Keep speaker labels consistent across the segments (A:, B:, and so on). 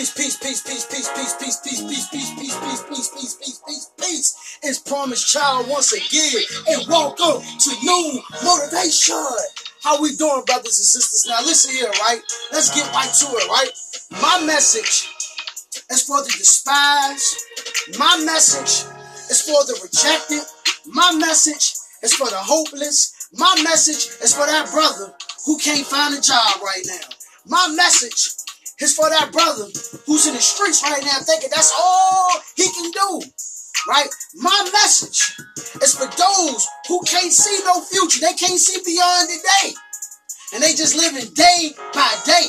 A: Peace, peace, peace, peace, peace, peace, peace, peace, peace, peace, peace, peace, peace, peace, peace, peace, peace. It's Promise Child once again, and welcome to new motivation. How we doing, brothers and sisters? Now listen here, right? Let's get right to it, right? My message is for the despised. My message is for the rejected. My message is for the hopeless. My message is for that brother who can't find a job right now. My message is for that brother who's in the streets right now thinking that's all he can do. Right? My message is for those who can't see no future. They can't see beyond the day. And they just living day by day.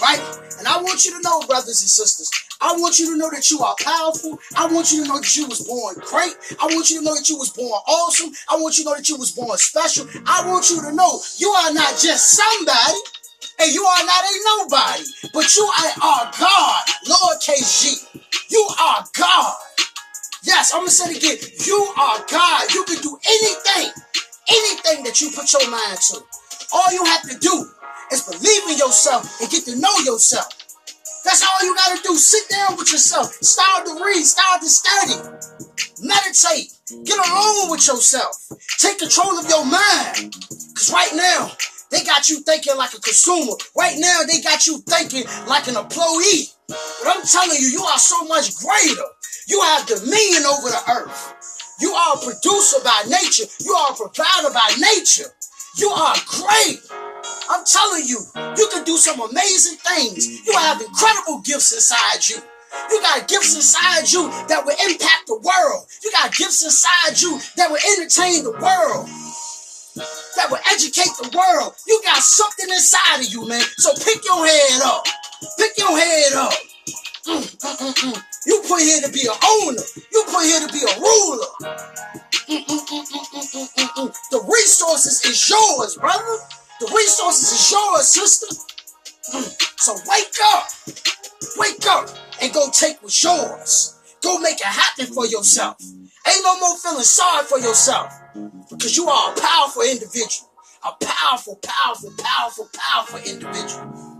A: Right? And I want you to know, brothers and sisters, I want you to know that you are powerful. I want you to know that you was born great. I want you to know that you was born awesome. I want you to know that you was born special. I want you to know you are not just somebody. And you are not a nobody, but you are God, lowercase g. You are God. Yes, I'm gonna say it again. You are God. You can do anything, anything that you put your mind to. All you have to do is believe in yourself and get to know yourself. That's all you gotta do. Sit down with yourself. Start to read. Start to study. Meditate. Get alone with yourself. Take control of your mind. Because right now, they got you thinking like a consumer. Right now, they got you thinking like an employee. But I'm telling you, you are so much greater. You have dominion over the earth. You are a producer by nature. You are a provider by nature. You are great. I'm telling you, you can do some amazing things. You have incredible gifts inside you. You got gifts inside you that will impact the world. You got gifts inside you that will entertain the world. Educate the world. You got something inside of you, man. So pick your head up. Pick your head up. Mm, mm, mm, mm. you put here to be an owner. You put here to be a ruler. Mm, mm, the resources is yours, brother. The resources is yours, sister. So wake up. Wake up and go take what's yours. Go make it happen for yourself. Ain't no more feeling sorry for yourself. Because you are a powerful individual. A powerful, powerful, powerful, powerful individual.